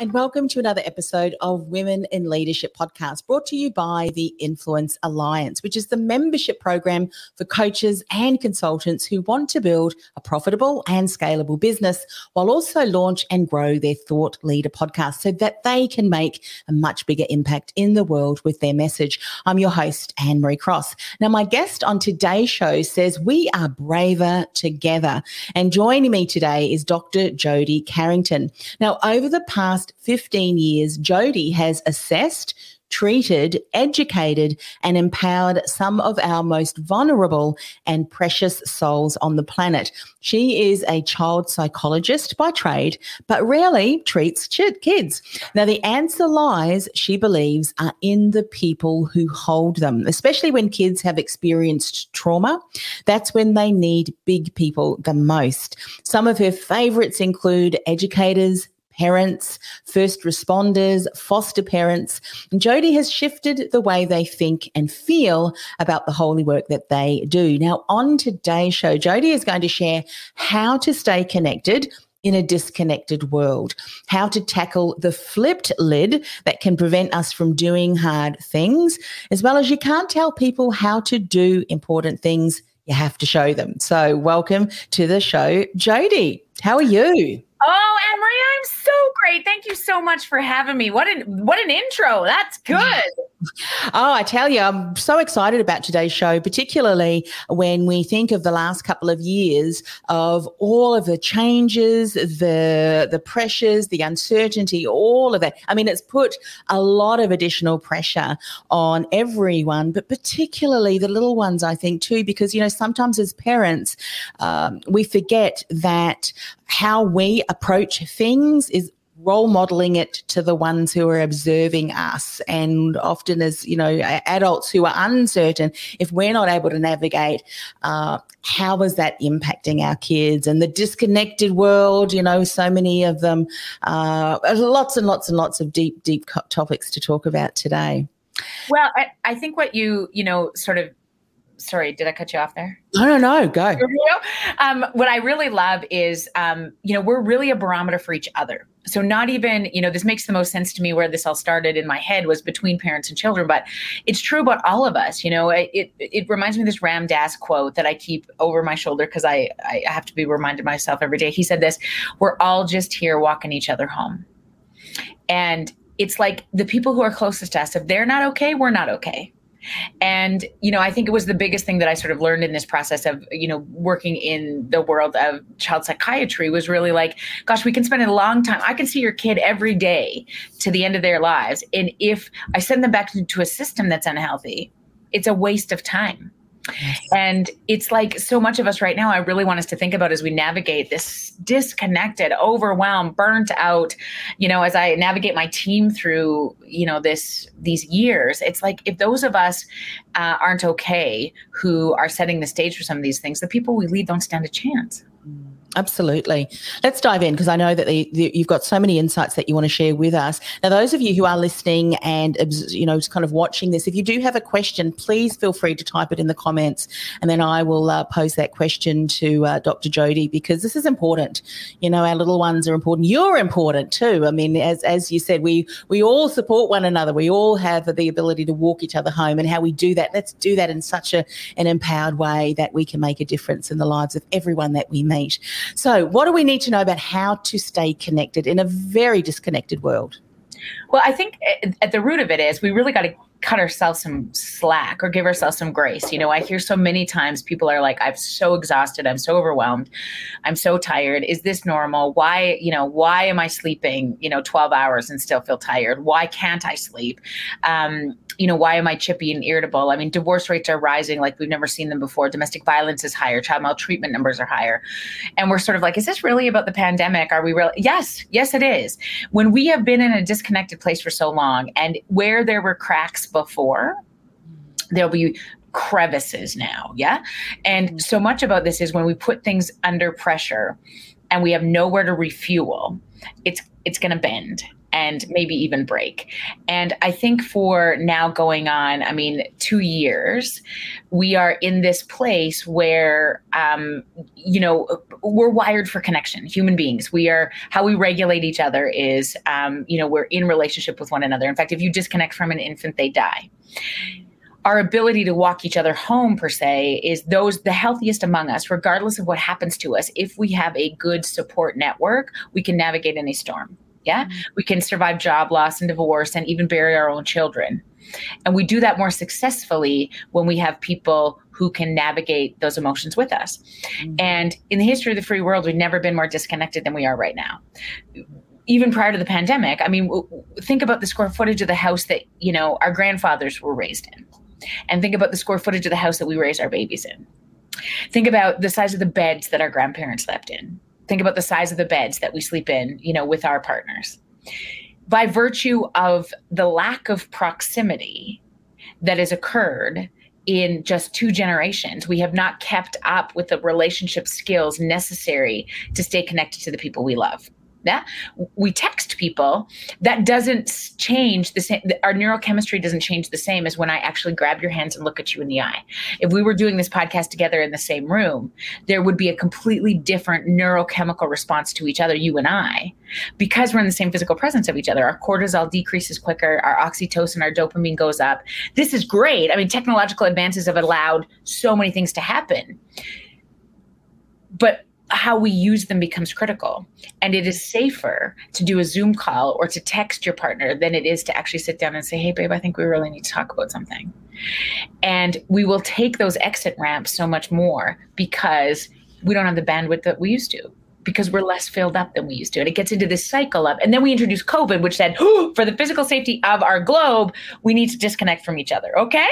and welcome to another episode of Women in Leadership podcast brought to you by the Influence Alliance, which is the membership program for coaches and consultants who want to build a profitable and scalable business while also launch and grow their thought leader podcast so that they can make a much bigger impact in the world with their message. I'm your host, Anne Marie Cross. Now, my guest on today's show says we are braver together. And joining me today is Dr. Jody Carrington. Now, over the past 15 years, Jody has assessed, treated, educated, and empowered some of our most vulnerable and precious souls on the planet. She is a child psychologist by trade, but rarely treats kids. Now, the answer lies, she believes, are in the people who hold them, especially when kids have experienced trauma. That's when they need big people the most. Some of her favorites include educators, parents, first responders, foster parents. Jody has shifted the way they think and feel about the holy work that they do. Now, on today's show, Jody is going to share how to stay connected in a disconnected world, how to tackle the flipped lid that can prevent us from doing hard things, as well as you can't tell people how to do important things. You have to show them. So, welcome to the show, Jody. How are you? Oh, Marie, I'm so great. Thank you so much for having me. What an what an intro. That's good. Oh, I tell you, I'm so excited about today's show, particularly when we think of the last couple of years of all of the changes, the the pressures, the uncertainty, all of that. I mean, it's put a lot of additional pressure on everyone, but particularly the little ones, I think, too, because you know sometimes as parents um, we forget that how we approach things is role modeling it to the ones who are observing us. And often as you know adults who are uncertain if we're not able to navigate uh, how is that impacting our kids? And the disconnected world you know so many of them uh, lots and lots and lots of deep deep topics to talk about today. Well I, I think what you you know sort of sorry, did I cut you off there? No, no, no, go. Um, what I really love is, um, you know, we're really a barometer for each other. So not even, you know, this makes the most sense to me where this all started in my head was between parents and children, but it's true about all of us. You know, it it, it reminds me of this Ram Dass quote that I keep over my shoulder because I I have to be reminded myself every day. He said this: "We're all just here walking each other home," and it's like the people who are closest to us, if they're not okay, we're not okay and, you know, I think it was the biggest thing that I sort of learned in this process of, you know, working in the world of child psychiatry was really like, gosh, we can spend a long time. I can see your kid every day to the end of their lives. And if I send them back into a system that's unhealthy, it's a waste of time. And it's like so much of us right now, I really want us to think about as we navigate this disconnected, overwhelmed, burnt out, you know, as I navigate my team through, you know, this, these years, it's like if those of us uh, aren't okay who are setting the stage for some of these things, the people we lead don't stand a chance. Absolutely. Let's dive in because I know that the, the, you've got so many insights that you want to share with us. Now, those of you who are listening and you know, kind of watching this, if you do have a question, please feel free to type it in the comments, and then I will uh, pose that question to uh, Dr. Jody because this is important. You know, our little ones are important. You're important too. I mean, as as you said, we we all support one another. We all have the ability to walk each other home, and how we do that. Let's do that in such a an empowered way that we can make a difference in the lives of everyone that we meet. So, what do we need to know about how to stay connected in a very disconnected world? Well, I think at the root of it is we really got to cut ourselves some slack or give ourselves some grace. You know, I hear so many times people are like, I'm so exhausted. I'm so overwhelmed. I'm so tired. Is this normal? Why, you know, why am I sleeping, you know, 12 hours and still feel tired? Why can't I sleep? Um, you know, why am I chippy and irritable? I mean, divorce rates are rising like we've never seen them before. Domestic violence is higher. Child maltreatment numbers are higher. And we're sort of like, is this really about the pandemic? Are we really? Yes, yes, it is. When we have been in a disconnected place for so long and where there were cracks before, there'll be crevices now. Yeah. And mm-hmm. so much about this is when we put things under pressure and we have nowhere to refuel, it's it's going to bend and maybe even break. And I think for now going on, I mean, two years, we are in this place where, um, you know, we're wired for connection, human beings. We are, how we regulate each other is, um, you know, we're in relationship with one another. In fact, if you disconnect from an infant, they die our ability to walk each other home per se is those the healthiest among us regardless of what happens to us if we have a good support network we can navigate any storm yeah mm-hmm. we can survive job loss and divorce and even bury our own children and we do that more successfully when we have people who can navigate those emotions with us mm-hmm. and in the history of the free world we've never been more disconnected than we are right now even prior to the pandemic i mean think about the square footage of the house that you know our grandfathers were raised in and think about the square footage of the house that we raise our babies in. Think about the size of the beds that our grandparents slept in. Think about the size of the beds that we sleep in, you know, with our partners. By virtue of the lack of proximity that has occurred in just two generations, we have not kept up with the relationship skills necessary to stay connected to the people we love yeah we text people that doesn't change the same our neurochemistry doesn't change the same as when i actually grab your hands and look at you in the eye. If we were doing this podcast together in the same room there would be a completely different neurochemical response to each other you and i. Because we're in the same physical presence of each other our cortisol decreases quicker our oxytocin our dopamine goes up. This is great. I mean technological advances have allowed so many things to happen. But how we use them becomes critical. And it is safer to do a Zoom call or to text your partner than it is to actually sit down and say, hey, babe, I think we really need to talk about something. And we will take those exit ramps so much more because we don't have the bandwidth that we used to because we're less filled up than we used to. And it gets into this cycle of, and then we introduce COVID, which said, oh, for the physical safety of our globe, we need to disconnect from each other. Okay.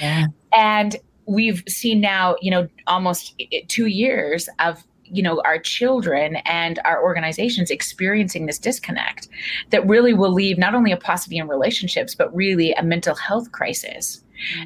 Yeah. And we've seen now, you know, almost two years of you know our children and our organizations experiencing this disconnect that really will leave not only a paucity in relationships but really a mental health crisis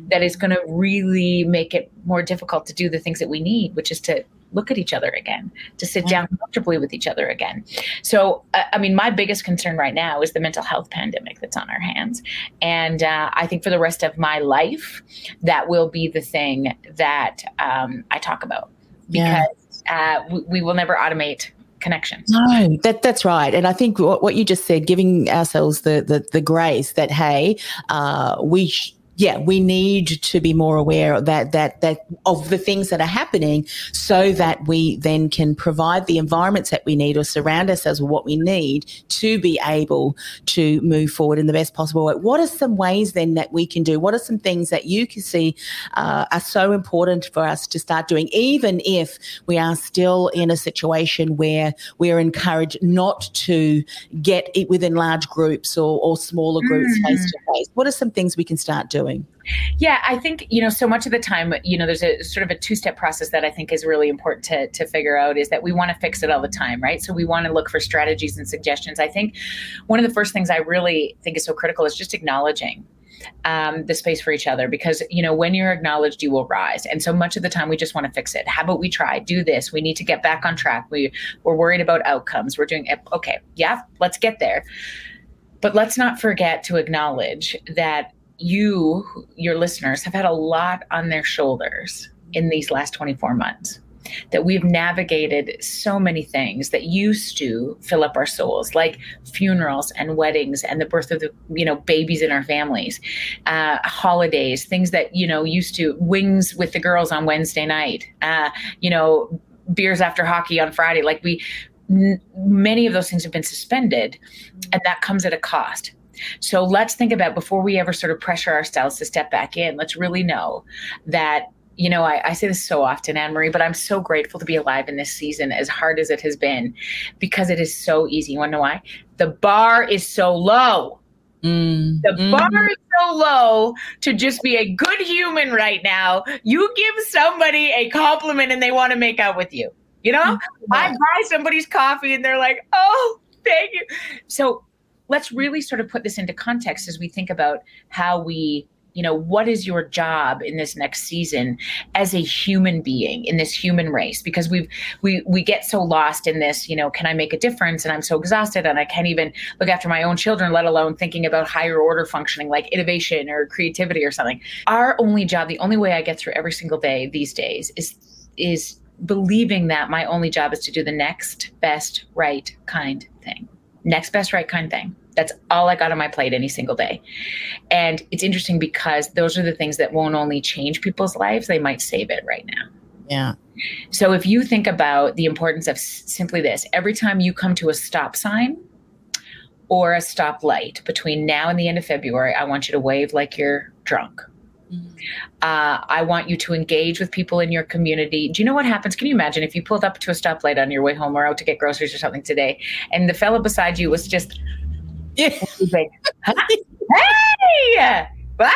that is going to really make it more difficult to do the things that we need which is to look at each other again, to sit down comfortably with each other again. So, uh, I mean, my biggest concern right now is the mental health pandemic that's on our hands. And uh, I think for the rest of my life, that will be the thing that um, I talk about because uh, we, we will never automate connections. No, that that's right. And I think what, what you just said, giving ourselves the the, the grace that hey, uh, we yeah, we need to be more aware that that that of the things that are happening, so that we then can provide the environments that we need or surround ourselves with what we need to be able to move forward in the best possible way. What are some ways then that we can do? What are some things that you can see uh, are so important for us to start doing, even if we are still in a situation where we are encouraged not to get it within large groups or, or smaller groups face to face? What are some things we can start doing? Doing? Yeah, I think, you know, so much of the time, you know, there's a sort of a two step process that I think is really important to, to figure out is that we want to fix it all the time, right? So we want to look for strategies and suggestions. I think one of the first things I really think is so critical is just acknowledging um, the space for each other because you know when you're acknowledged you will rise. And so much of the time we just want to fix it. How about we try? Do this. We need to get back on track. We we're worried about outcomes. We're doing okay yeah let's get there. But let's not forget to acknowledge that you, your listeners, have had a lot on their shoulders in these last 24 months. That we've navigated so many things that used to fill up our souls, like funerals and weddings and the birth of the you know babies in our families, uh, holidays, things that you know used to wings with the girls on Wednesday night, uh, you know beers after hockey on Friday. Like we, many of those things have been suspended, and that comes at a cost so let's think about before we ever sort of pressure ourselves to step back in, let's really know that you know, I, I, say this so often, Anne Marie, but I'm so grateful to be alive in this season, as hard as it has been, because it is so easy. You want to know why? The bar is so low. Mm, the mm. bar is so low to just be a good human right now. You give somebody a compliment and they want to make out with you. You know, mm-hmm. I buy somebody's coffee and they're like, oh, thank you. So let's really sort of put this into context as we think about how we you know what is your job in this next season as a human being in this human race? Because we've we we get so lost in this you know can i make a difference? And i'm so exhausted and i can't even look after my own children let alone thinking about higher order functioning like innovation or creativity or something. Our only job the only way i get through every single day these days is is believing that my only job is to do the next best right kind thing. Next best right kind thing that's all I got on my plate any single day. And it's interesting because those are the things that won't only change people's lives, they might save it right now. Yeah. So if you think about the importance of simply this, every time you come to a stop sign or a stop light between now and the end of February, I want you to wave like you're drunk. Uh, I want you to engage with people in your community. Do you know what happens? Can you imagine if you pulled up to a stoplight on your way home or out to get groceries or something today, and the fellow beside you was just Yeah. Like, hey, what?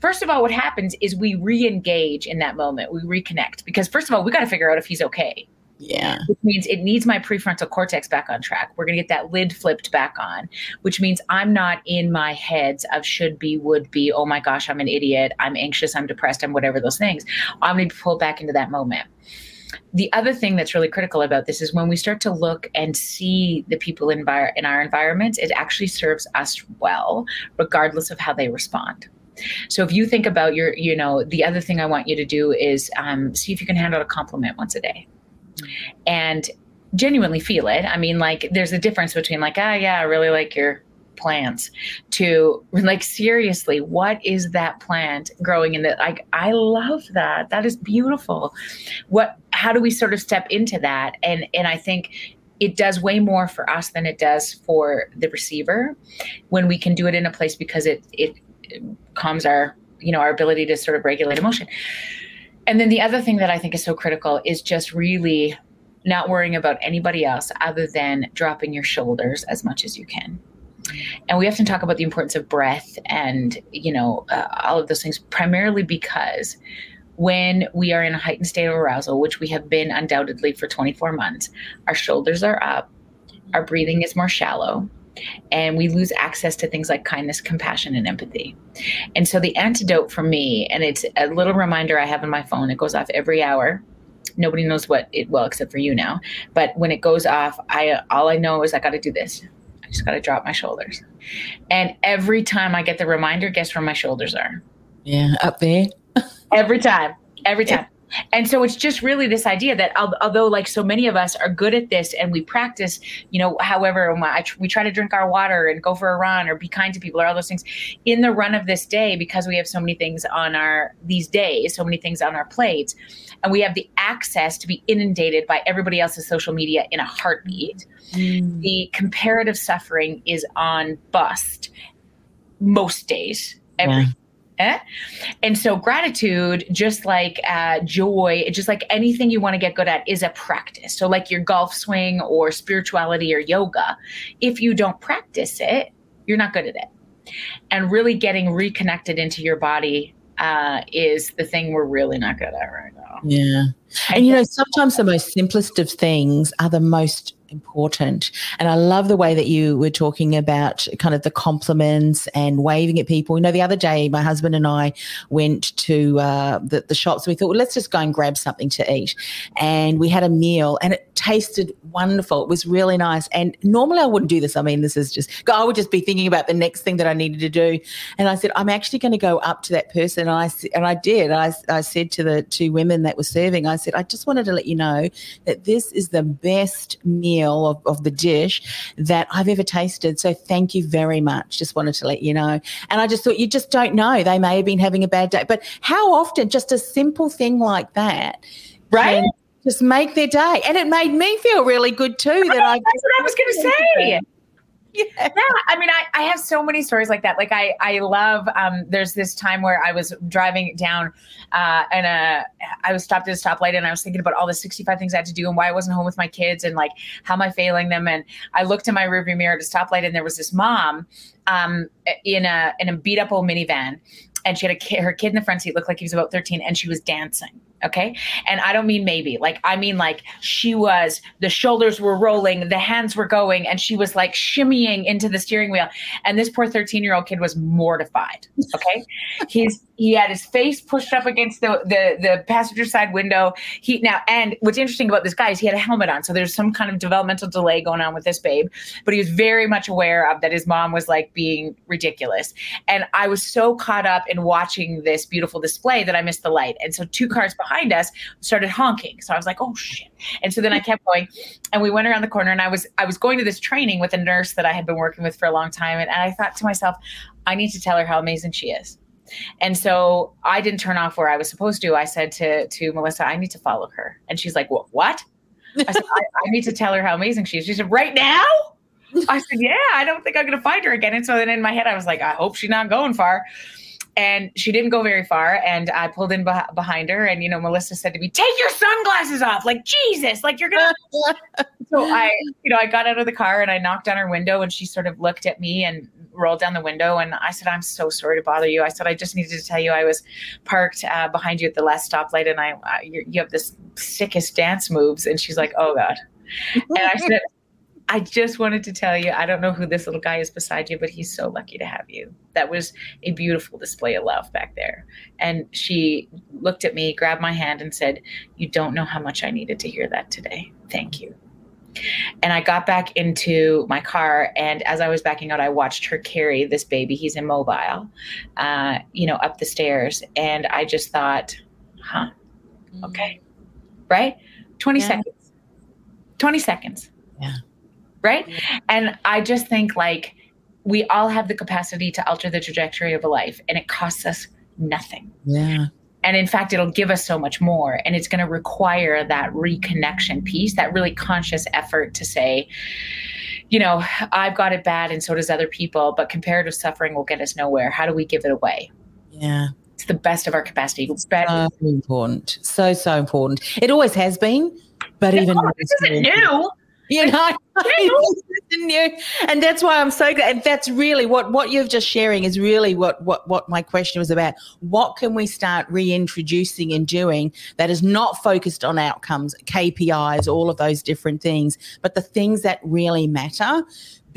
First of all, what happens is we re-engage in that moment. We reconnect because first of all, we got to figure out if he's okay. Yeah. Which means it needs my prefrontal cortex back on track. We're gonna get that lid flipped back on, which means I'm not in my heads of should be, would be, oh my gosh, I'm an idiot, I'm anxious, I'm depressed, I'm whatever those things. I'm gonna be pulled back into that moment the other thing that's really critical about this is when we start to look and see the people in, envir- in our environment, it actually serves us well, regardless of how they respond. So if you think about your, you know, the other thing I want you to do is um, see if you can hand out a compliment once a day, and genuinely feel it. I mean, like there's a difference between like, ah, yeah, I really like your plants to like seriously what is that plant growing in the like i love that that is beautiful what how do we sort of step into that? And and i think it does way more for us than it does for the receiver when we can do it in a place because it it calms our you know our ability to sort of regulate emotion. And then the other thing that i think is so critical is just really not worrying about anybody else other than dropping your shoulders as much as you can. And we often talk about the importance of breath and you know uh, all of those things primarily because when we are in a heightened state of arousal which we have been undoubtedly for 24 months our shoulders are up our breathing is more shallow and we lose access to things like kindness compassion and empathy and so the antidote for me and it's a little reminder i have in my phone it goes off every hour nobody knows what it well except for you now but when it goes off i all i know is i got to do this I just got to drop my shoulders. And every time I get the reminder, guess where my shoulders are? Yeah. Up there. Every time. Every time. And so it's just really this idea that although like so many of us are good at this and we practice, you know, however we try to drink our water and go for a run or be kind to people or all those things in the run of this day because we have so many things on our these days, so many things on our plates, and we have the access to be inundated by everybody else's social media in a heartbeat. Mm. The comparative suffering is on bust most days, every yeah Eh? And so gratitude, just like uh, joy, just like anything you want to get good at, is a practice. So like your golf swing or spirituality or yoga, if you don't practice it, you're not good at it. And really getting reconnected into your body uh, is the thing we're really not good at right now. Yeah. And you know, sometimes the most simplest of things are the most important. And I love the way that you were talking about kind of the compliments and waving at people. You know, the other day, my husband and I went to uh, the, the shops. We thought, well, let's just go and grab something to eat. And we had a meal and it tasted wonderful. It was really nice. And normally I wouldn't do this. I mean, this is just, I would just be thinking about the next thing that I needed to do. And I said, I'm actually going to go up to that person. And I, and I did. I, I said to the two women that were serving, I said, I just wanted to let you know that this is the best meal of, of the dish that I've ever tasted. So thank you very much. Just wanted to let you know. And I just thought, you just don't know. They may have been having a bad day. But how often just a simple thing like that, right? Just make their day. And it made me feel really good too. That I that's what I was going to say. Yeah. I mean, I, I have so many stories like that. Like I, I love, um, there's this time where I was driving down, uh, and, uh, I was stopped at a stoplight and I was thinking about all the 65 things I had to do and why I wasn't home with my kids and like, how am I failing them? And I looked in my rearview mirror at a stoplight and there was this mom, um, in a, in a beat up old minivan and she had a kid, her kid in the front seat looked like he was about 13 and she was dancing Okay. And I don't mean maybe, like, I mean, like, she was, the shoulders were rolling, the hands were going, and she was like shimmying into the steering wheel. And this poor 13 year old kid was mortified. Okay. He's, he had his face pushed up against the, the, the passenger side window. He now, and what's interesting about this guy is he had a helmet on. So there's some kind of developmental delay going on with this babe, but he was very much aware of that his mom was like being ridiculous. And I was so caught up in watching this beautiful display that I missed the light. And so two cars behind us started honking. So I was like, oh shit. And so then I kept going and we went around the corner and I was I was going to this training with a nurse that I had been working with for a long time. And, and I thought to myself, I need to tell her how amazing she is. And so I didn't turn off where I was supposed to. I said to to Melissa, I need to follow her. And she's like, well, what? I said, I, I need to tell her how amazing she is. She said, right now? I said, yeah, I don't think I'm going to find her again. And so then in my head, I was like, I hope she's not going far and she didn't go very far and i pulled in beh- behind her and you know melissa said to me take your sunglasses off like jesus like you're gonna so i you know i got out of the car and i knocked on her window and she sort of looked at me and rolled down the window and i said i'm so sorry to bother you i said i just needed to tell you i was parked uh, behind you at the last stoplight and i uh, you have this sickest dance moves and she's like oh god and i said I just wanted to tell you, I don't know who this little guy is beside you, but he's so lucky to have you. That was a beautiful display of love back there. And she looked at me, grabbed my hand, and said, You don't know how much I needed to hear that today. Thank you. And I got back into my car, and as I was backing out, I watched her carry this baby. He's immobile, uh, you know, up the stairs. And I just thought, huh, okay, right? 20 yeah. seconds. 20 seconds. Yeah right? And I just think like we all have the capacity to alter the trajectory of a life and it costs us nothing. Yeah. And in fact, it'll give us so much more. And it's going to require that reconnection piece, that really conscious effort to say, you know, I've got it bad and so does other people, but comparative suffering will get us nowhere. How do we give it away? Yeah. It's the best of our capacity. So important. So, so important. It always has been, but even this isn't new you know? and that's why i'm so glad and that's really what what you're just sharing is really what what what my question was about. What can we start reintroducing and doing that is not focused on outcomes kpis all of those different things but the things that really matter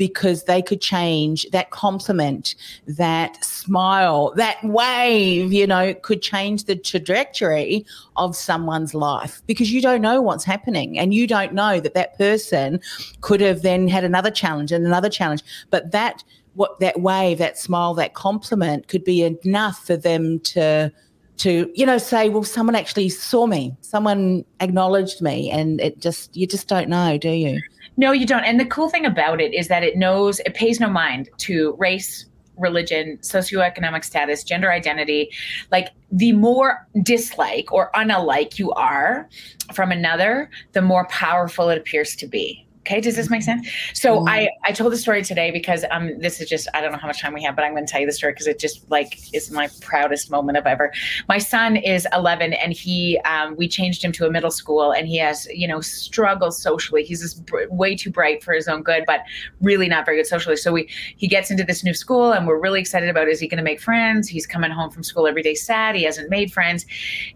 because they could change that compliment, that smile, that wave, you know, could change the trajectory of someone's life because you don't know what's happening and you don't know that that person could have then had another challenge and another challenge. But that, what that wave, that smile, that compliment could be enough for them to to you know say well someone actually saw me. Someone acknowledged me. And it just you just don't know do you no, you don't. And the cool thing about it is that it knows, it pays no mind to race, religion, socioeconomic status, gender identity. Like the more dislike or unalike you are from another, the more powerful it appears to be. Okay, does this make sense? So mm-hmm. I I told the story today because um this is just I don't know how much time we have, but I'm going to tell you the story because it just like is my proudest moment of ever. My son is 11 and he um we changed him to a middle school and he has you know struggles socially. He's just br- way too bright for his own good, but really not very good socially. So we he gets into this new school and we're really excited about is he going to make friends? He's coming home from school every day sad. He hasn't made friends.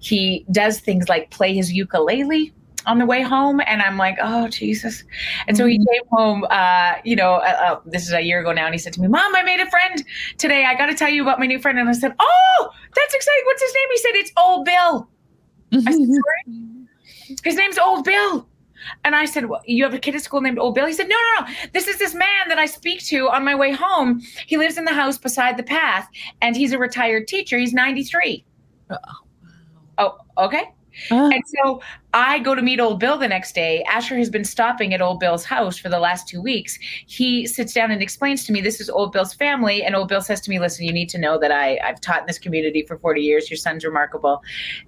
He does things like play his ukulele on the way home, and I'm like, oh Jesus! And so he mm-hmm. came home, uh, you know, uh, uh, this is a year ago now, and he said to me, "Mom, I made a friend today. I got to tell you about my new friend." And I said, "Oh, that's exciting! What's his name?" He said, "It's Old Bill." I said, Sorry? His name's Old Bill. And I said, well, You have a kid at school named Old Bill? He said, No, no, no. This is this man that I speak to on my way home. He lives in the house beside the path and he's a retired teacher. He's 93. Oh, oh okay. Uh. And so I go to meet old Bill the next day. Asher has been stopping at old Bill's house for the last two weeks. He sits down and explains to me this is old Bill's family. And old Bill says to me, Listen, you need to know that I, I've taught in this community for 40 years. Your son's remarkable.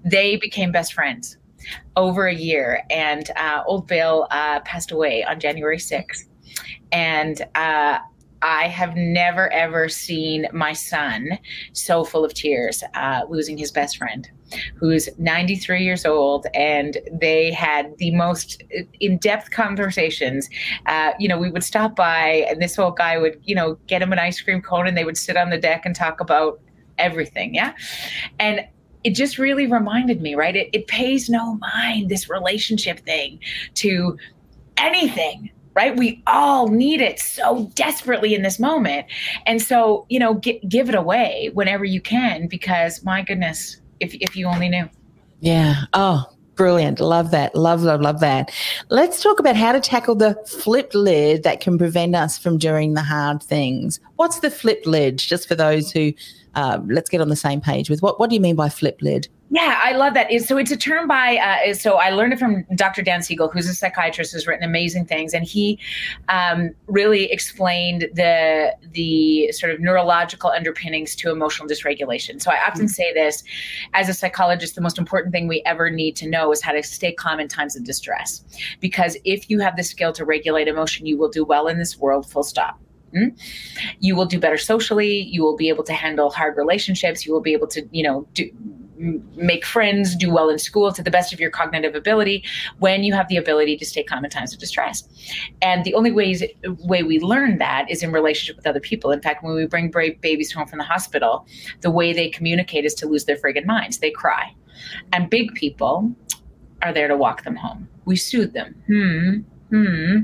They became best friends over a year. And uh, old Bill uh, passed away on January 6th. And uh, I have never ever seen my son so full of tears, uh, losing his best friend, who's 93 years old, and they had the most in-depth conversations. Uh, you know, we would stop by, and this old guy would, you know, get him an ice cream cone, and they would sit on the deck and talk about everything. Yeah, and it just really reminded me, right? It, it pays no mind, this relationship thing, to anything right? We all need it so desperately in this moment. And so, you know, give it away whenever you can because my goodness, if, if you only knew. Yeah. Oh, brilliant. Love that. Love, love, love that. Let's talk about how to tackle the flipped lid that can prevent us from doing the hard things. What's the flipped lid? Just for those who, uh, let's get on the same page with what, what do you mean by flipped lid? Yeah, I love that. So it's a term by, uh, so I learned it from Dr. Dan Siegel, who's a psychiatrist, who's written amazing things, and he um, really explained the the sort of neurological underpinnings to emotional dysregulation. So I often mm-hmm. say this, as a psychologist, the most important thing we ever need to know is how to stay calm in times of distress, because if you have the skill to regulate emotion, you will do well in this world. Full stop. Mm-hmm. You will do better socially. You will be able to handle hard relationships. You will be able to, you know, do make friends, do well in school to the best of your cognitive ability when you have the ability to stay calm in times of distress. And the only ways way we learn that is in relationship with other people. In fact, when we bring brave babies home from the hospital, the way they communicate is to lose their friggin' minds. They cry. And big people are there to walk them home. We soothe them. Hmm hmm.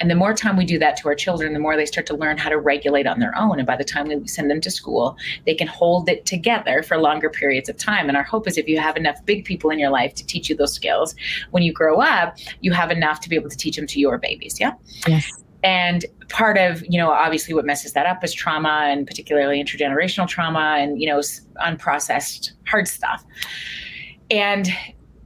And the more time we do that to our children, the more they start to learn how to regulate on their own. And by the time we send them to school, they can hold it together for longer periods of time. And our hope is if you have enough big people in your life to teach you those skills, when you grow up, you have enough to be able to teach them to your babies. Yeah. Yes. And part of, you know, obviously what messes that up is trauma and particularly intergenerational trauma and, you know, unprocessed hard stuff. And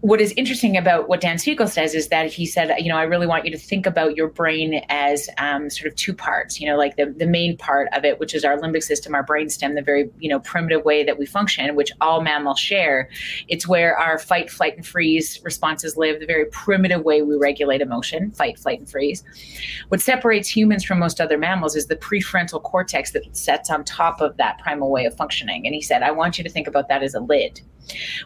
what is interesting about what Dan Siegel says is that he said, you know, I really want you to think about your brain as um, sort of two parts, you know, like the, the main part of it, which is our limbic system, our brainstem, the very, you know, primitive way that we function, which all mammals share. It's where our fight, flight, and freeze responses live, the very primitive way we regulate emotion, fight, flight, and freeze. What separates humans from most other mammals is the prefrontal cortex that sits on top of that primal way of functioning. And he said, I want you to think about that as a lid.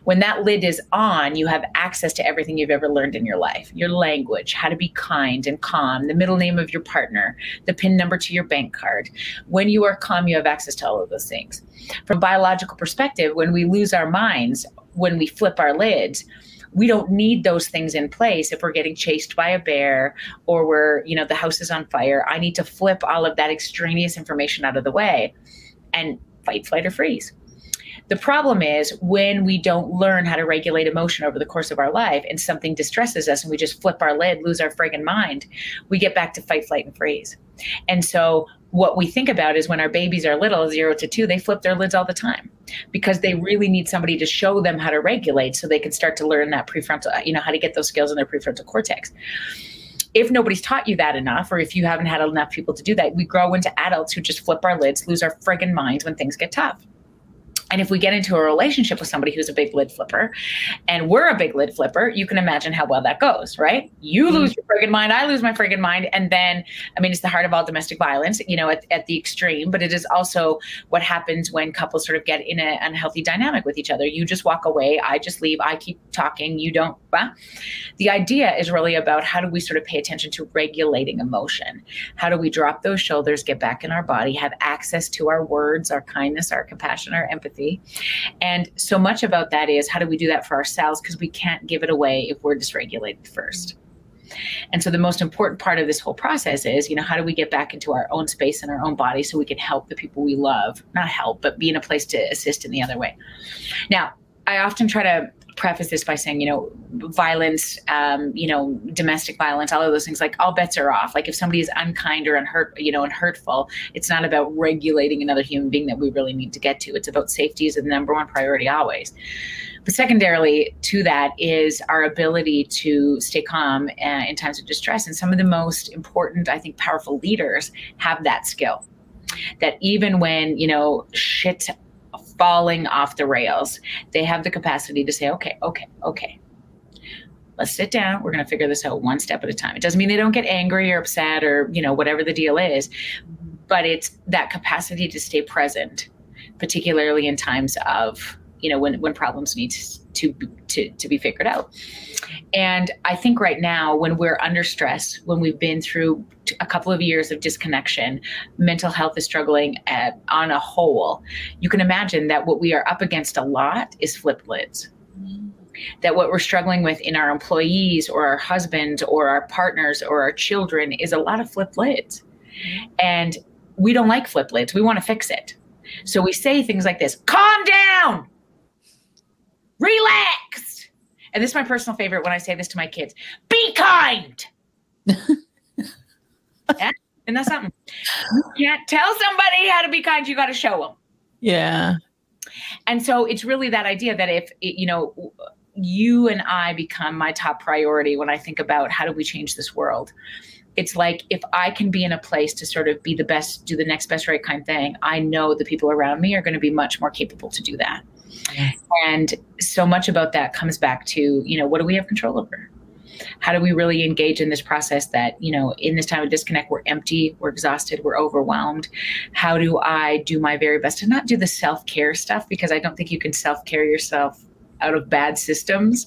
When that lid is on, you have access to everything you've ever learned in your life your language, how to be kind and calm, the middle name of your partner, the PIN number to your bank card. When you are calm, you have access to all of those things. From a biological perspective, when we lose our minds, when we flip our lids, we don't need those things in place if we're getting chased by a bear or we're, you know, the house is on fire. I need to flip all of that extraneous information out of the way and fight, flight, or freeze. The problem is when we don't learn how to regulate emotion over the course of our life and something distresses us and we just flip our lid, lose our friggin' mind, we get back to fight, flight, and freeze. And so what we think about is when our babies are little, zero to two, they flip their lids all the time because they really need somebody to show them how to regulate so they can start to learn that prefrontal, uh, you know, how to get those skills in their prefrontal cortex if nobody's taught you that enough, or if you haven't had enough people to do that, we grow into adults who just flip our lids, lose our friggin' minds when things get tough. And if we get into a relationship with somebody who's a big lid flipper and we're a big lid flipper, you can imagine how well that goes, right? You mm-hmm. lose your friggin' mind, I lose my friggin' mind. And then, I mean, it's the heart of all domestic violence, you know, at, at the extreme, but it is also what happens when couples sort of get in an unhealthy dynamic with each other. You just walk away, I just leave, I keep talking, you don't. The idea is really about how do we sort of pay attention to regulating emotion? How do we drop those shoulders, get back in our body, have access to our words, our kindness, our compassion, our empathy? And so much about that is how do we do that for ourselves? Because we can't give it away if we're dysregulated first. And so the most important part of this whole process is, you know, how do we get back into our own space and our own body so we can help the people we love, not help, but be in a place to assist in the other way. Now, I often try to preface this by saying, you know, violence, um, you know, domestic violence, all of those things, like all bets are off. Like if somebody is unkind or unhurt, you know, and hurtful, it's not about regulating another human being that we really need to get to. It's about safety is the number one priority always. But secondarily to that is our ability to stay calm uh, in times of distress. And some of the most important, I think, powerful leaders have that skill that even when you know shit falling off the rails, they have the capacity to say, okay, okay, okay. Let's sit down. We're going to figure this out one step at a time. It doesn't mean they don't get angry or upset or, you know, whatever the deal is, but it's that capacity to stay present, particularly in times of you know when when problems need to to to to be figured out and i think right now when we're under stress when we've been through a couple of years of disconnection mental health is struggling at, on a whole you can imagine that what we are up against a lot is flip lids. that what we're struggling with in our employees or our husbands or our partners or our children is a lot of flip lids. and we don't like flip lids we want to fix it so we say things like this calm down, relax. And this is my personal favorite when I say this to my kids be kind. yeah? And that's something. You can't tell somebody how to be kind, you got to show them. Yeah. And so it's really that idea that if, it, you know, you and I become my top priority when I think about how do we change this world it's like if I can be in a place to sort of be the best, do the next best right kind thing, I know the people around me are going to be much more capable to do that. Yes. And so much about that comes back to, you know, what do we have control over? How do we really engage in this process that, you know, in this time of disconnect, we're empty, we're exhausted, we're overwhelmed? How do I do my very best to not do the self care stuff? Because I don't think you can self care yourself out of bad systems,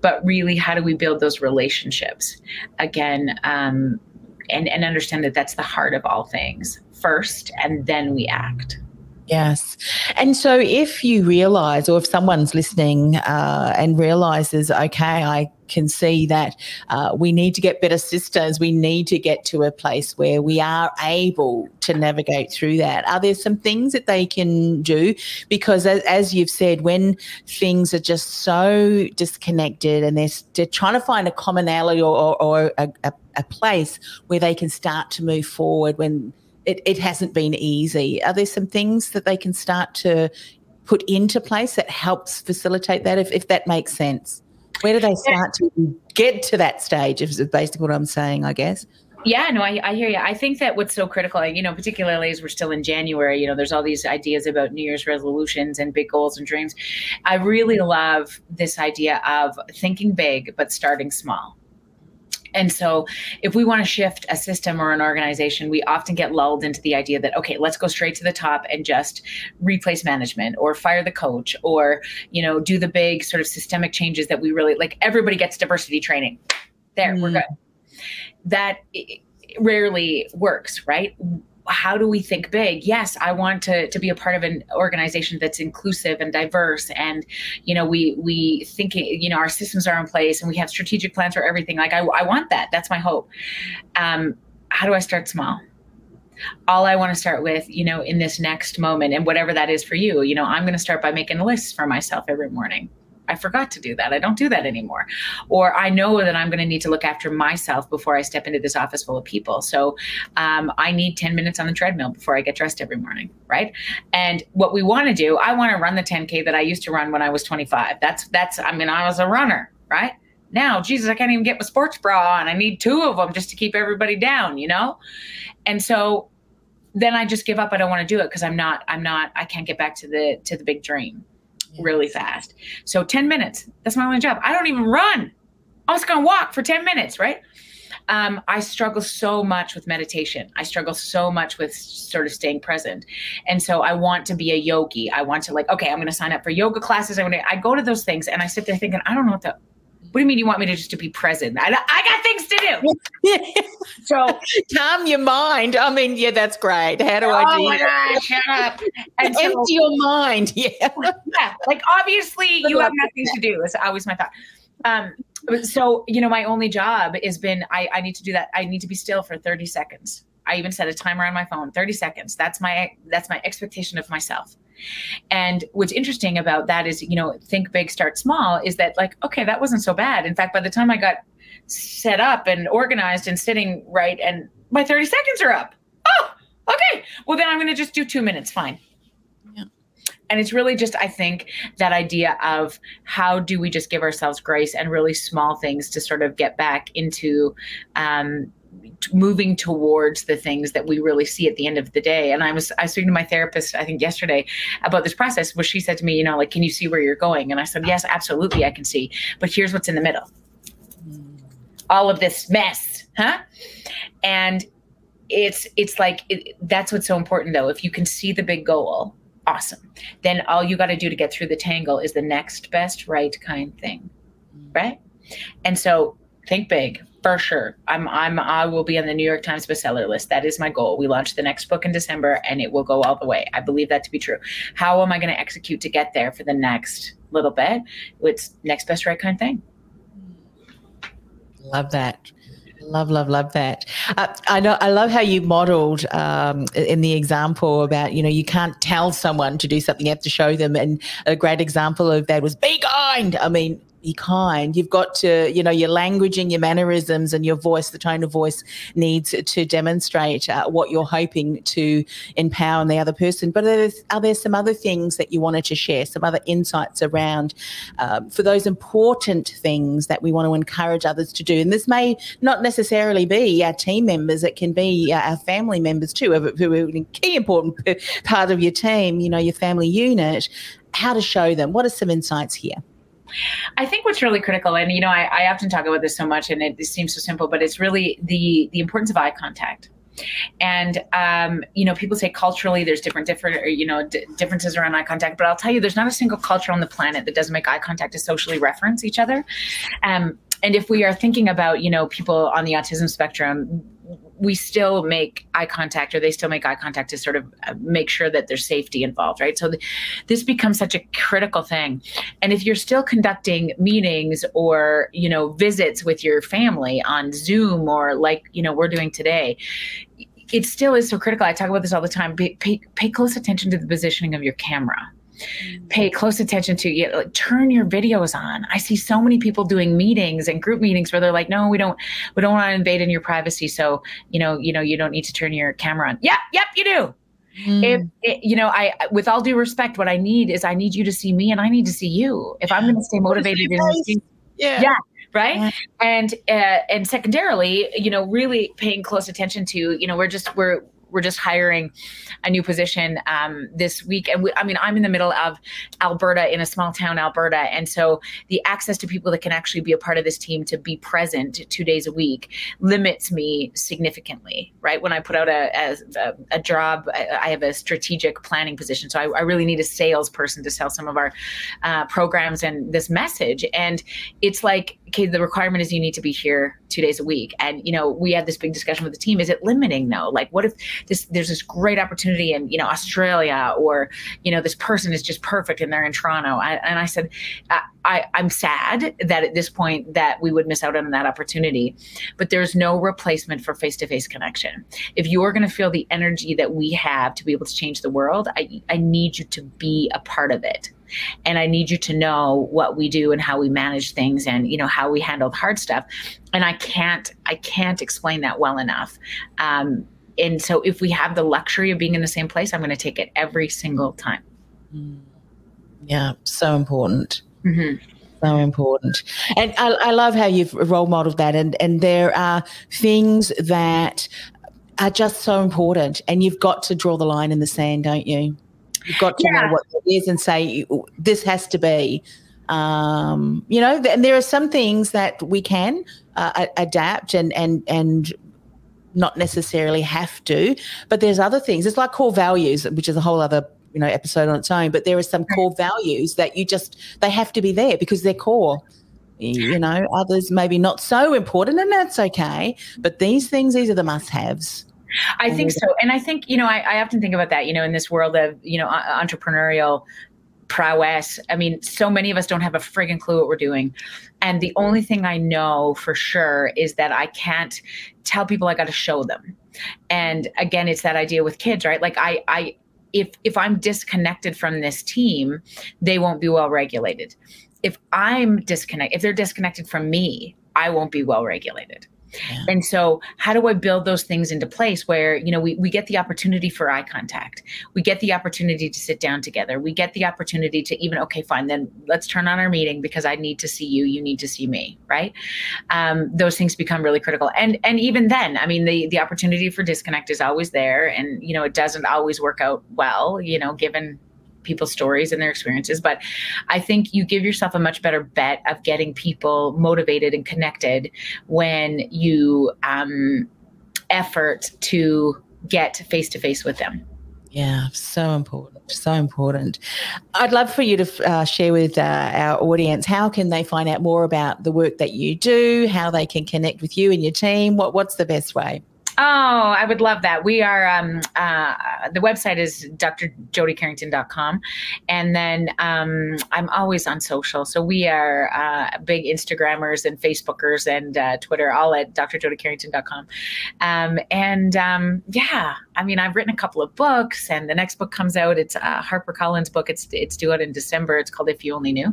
but really, how do we build those relationships? Again, um, and, and understand that that's the heart of all things first, and then we act. Yes. And so if you realize, or if someone's listening uh, and realizes, okay, I can see that uh, we need to get better systems, we need to get to a place where we are able to navigate through that. Are there some things that they can do? Because as, as you've said, when things are just so disconnected and they're, they're trying to find a commonality or, or, or a, a, a place where they can start to move forward when it, it hasn't been easy. Are there some things that they can start to put into place that helps facilitate that, if, if that makes sense? Where do they start to get to that stage, is basically what I'm saying, I guess? Yeah, no, I, I hear you. I think that what's so critical, you know, particularly as we're still in January, you know, there's all these ideas about New Year's resolutions and big goals and dreams. I really love this idea of thinking big, but starting small and so, if we want to shift a system or an organization, we often get lulled into the idea that, okay, let's go straight to the top and just replace management or fire the coach or, you know, do the big sort of systemic changes that we really like. Everybody gets diversity training. There, mm. we're good. That rarely works, right? How do we think big? Yes i want to, to be a part of an organization that's inclusive and diverse and you know we we think you know our systems are in place and we have strategic plans for everything. Like i, I want that. That's my hope. Um, how do i start small? All I want to start with, you know, in this next moment and whatever that is for you, you know, I'm going to start by making a list for myself every morning. I forgot to do that. I don't do that anymore. Or I know that I'm going to need to look after myself before I step into this office full of people. So um, I need 10 minutes on the treadmill before I get dressed every morning. Right. And what we want to do, I want to run the 10K that I used to run when I was 25. That's, that's, I mean, I was a runner. Right. Now, Jesus, I can't even get my sports bra on. I need two of them just to keep everybody down, you know? And so then I just give up. I don't want to do it because I'm not, I'm not, I can't get back to the, to the big dream really fast. So 10 minutes, that's my only job. I don't even run. I'm just going to walk for 10 minutes, right? Um, I struggle so much with meditation. I struggle so much with sort of staying present. And so I want to be a yogi. I want to like, okay, I'm going to sign up for yoga classes. I'm going to, I go to those things and I sit there thinking, I don't know what the, what do you mean you want me to just to be present? I, I got things to do. so calm your mind. I mean, yeah, that's great. How do oh I do my God, shut up. And Empty so, your mind. Yeah. yeah. Like obviously you have nothing to do. That's always my thought. Um, so you know, my only job has been I, I need to do that. I need to be still for 30 seconds. I even set a timer on my phone, 30 seconds. That's my that's my expectation of myself. And what's interesting about that is, you know, think big, start small, is that like, okay, that wasn't so bad. In fact, by the time I got set up and organized and sitting right, and my 30 seconds are up. Oh, okay. Well, then I'm going to just do two minutes. Fine. Yeah. And it's really just, I think, that idea of how do we just give ourselves grace and really small things to sort of get back into um, moving towards the things that we really see at the end of the day. And I was I was speaking to my therapist I think yesterday about this process where she said to me, you know, like, can you see where you're going? And I said, yes, absolutely, I can see. But here's what's in the middle. All of this mess, huh? And it's it's like it, that's what's so important though. If you can see the big goal, awesome. Then all you got to do to get through the tangle is the next best right kind thing. Right. And so think big for sure. I'm I'm I will be on the New York Times bestseller list. That is my goal. We launch the next book in December and it will go all the way. I believe that to be true. How am I going to execute to get there for the next little bit? It's next best right kind thing. Love that. Love, love, love that. Uh, I know. I love how you modelled um, in the example about you know you can't tell someone to do something; you have to show them. And a great example of that was be kind. I mean, be kind. You've got to, you know, your language and your mannerisms and your voice, the tone of voice needs to demonstrate uh, what you're hoping to empower in the other person. But are there, are there some other things that you wanted to share, some other insights around um, for those important things that we want to encourage others to do? And this may not necessarily be our team members, it can be uh, our family members too, who are a key important part of your team, you know, your family unit. How to show them? What are some insights here? I think what's really critical, and you know, I, I often talk about this so much, and it, it seems so simple, but it's really the the importance of eye contact. And um, you know people say culturally there's different different you know d- differences around eye contact but i'll tell you there's not a single culture on the planet that doesn't make eye contact to socially reference each other. Um, and if we are thinking about you know people on the autism spectrum we still make eye contact or they still make eye contact to sort of uh, make sure that there's safety involved right? So th- this becomes such a critical thing. And if you're still conducting meetings or you know visits with your family on zoom or like you know we're doing today it still is so critical. I talk about this all the time. Pay, pay, pay close attention to the positioning of your camera pay close attention to you like, turn your videos on. I see so many people doing meetings and group meetings where they're like no we don't we don't want to invade in your privacy so you know you know you don't need to turn your camera on. Yep yep you do. Mm. if it, you know i with all due respect what i need is i need you to see me and i need to see you. If i'm going to stay motivated in yeah. Yeah right? Yeah. and uh, and secondarily you know really paying close attention to you know we're just we're we're just hiring a new position um, this week. And we, I mean, I'm in the middle of Alberta in a small town, Alberta. And so the access to people that can actually be a part of this team to be present two days a week limits me significantly, right? When I put out a, a, a job, I have a strategic planning position. So I, I, really need a salesperson to sell some of our uh, programs and this message. And it's like, okay, the requirement is you need to be here two days a week. And, you know, we had this big discussion with the team. Is it limiting though? Like what if this, there's this great opportunity in, you know, Australia or, you know, this person is just perfect and they're in Toronto. I, and I said, I, I'm sad that at this point that we would miss out on that opportunity, but there's no replacement for face-to-face connection. If you are going to feel the energy that we have to be able to change the world, I, I need you to be a part of it and i need you to know what we do and how we manage things and you know how we handle the hard stuff. And i can't i can't explain that well enough. Um, and so if we have the luxury of being in the same place i'm going to take it every single time. Yeah so important. Mm-hmm. so important. And I, I love how you've role modeled that. And and there are things that are just so important. And you've got to draw the line in the sand don't you You've got to yeah. know what it is and say this has to be. Um, you know, and there are some things that we can uh, adapt and and and not necessarily have to, but there's other things. It's like core values, which is a whole other you know episode on its own. But there are some core values that you just they have to be there because they're core you know others maybe not so important and that's okay but these things these are the must haves I think so. And I think, you know, I, I often think about that, you know, in this world of, you know, entrepreneurial prowess. I mean, so many of us don't have a friggin' clue what we're doing. And the only thing I know for sure is that I can't tell people I got to show them. And again, it's that idea with kids, right? Like I, I, if if I'm disconnected from this team, they won't be well regulated. If I'm disconnected, if they're disconnected from me, I won't be well regulated. And so, how do I build those things into place where, you know, we, we get the opportunity for eye contact? We get the opportunity to sit down together. We get the opportunity to even, okay, fine, then let's turn on our meeting because I need to see you. You need to see me, right? Um, those things become really critical. And and even then, I mean, the the opportunity for disconnect is always there. And, you know, it doesn't always work out well, you know, given people's stories and their experiences. But I think you give yourself a much better bet of getting people motivated and connected when you um, effort to get face to face with them. Yeah, so important. So important. I'd love for you to uh, share with uh, our audience how can they find out more about the work that you do, how they can connect with you and your team. What what's the best way? Oh, I would love that. We are, um, uh, the website is drjodycarrington.com. And then um, I'm always on social. So we are uh, big Instagrammers and Facebookers and uh, Twitter, all at drjodycarrington.com. Um, and um, yeah, I mean, I've written a couple of books, and the next book comes out. It's a Harper Collins book. It's it's due out in December. It's called If You Only Knew,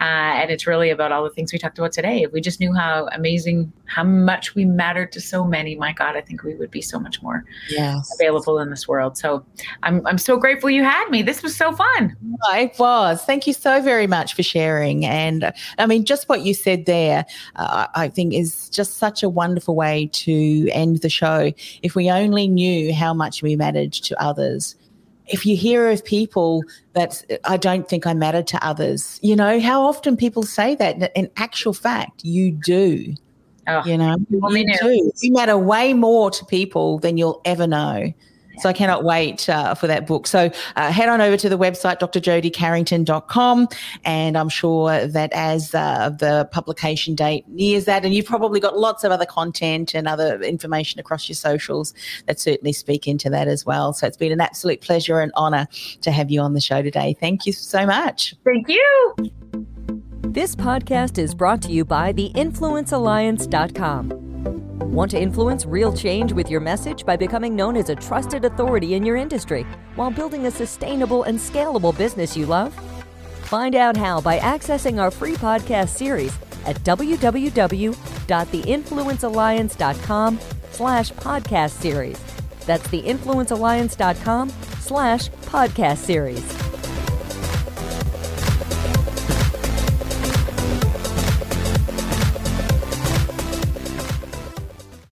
uh, and it's really about all the things we talked about today. If we just knew how amazing, how much we mattered to so many, my God, I think we would be so much more yes. available in this world. So I'm I'm so grateful you had me. This was so fun. It was. Thank you so very much for sharing. And I mean, just what you said there, uh, I think is just such a wonderful way to end the show. If we only knew how how much we mattered to others. If you hear of people that I don't think I matter to others, you know, how often people say that in actual fact, you do. Oh, you know, you do. You matter way more to people than you'll ever know. So I cannot wait uh, for that book. So uh, head on over to the website, drjodycarrington.com. And I'm sure that as uh, the publication date nears that, and you've probably got lots of other content and other information across your socials that certainly speak into that as well. So it's been an absolute pleasure and honor to have you on the show today. Thank you so much. Thank you. This podcast is brought to you by theinfluencealliance.com. Want to influence real change with your message by becoming known as a trusted authority in your industry while building a sustainable and scalable business you love? Find out how by accessing our free podcast series at www.theinfluencealliance.com slash podcast series. That's theinfluencealliance.com slash podcast series.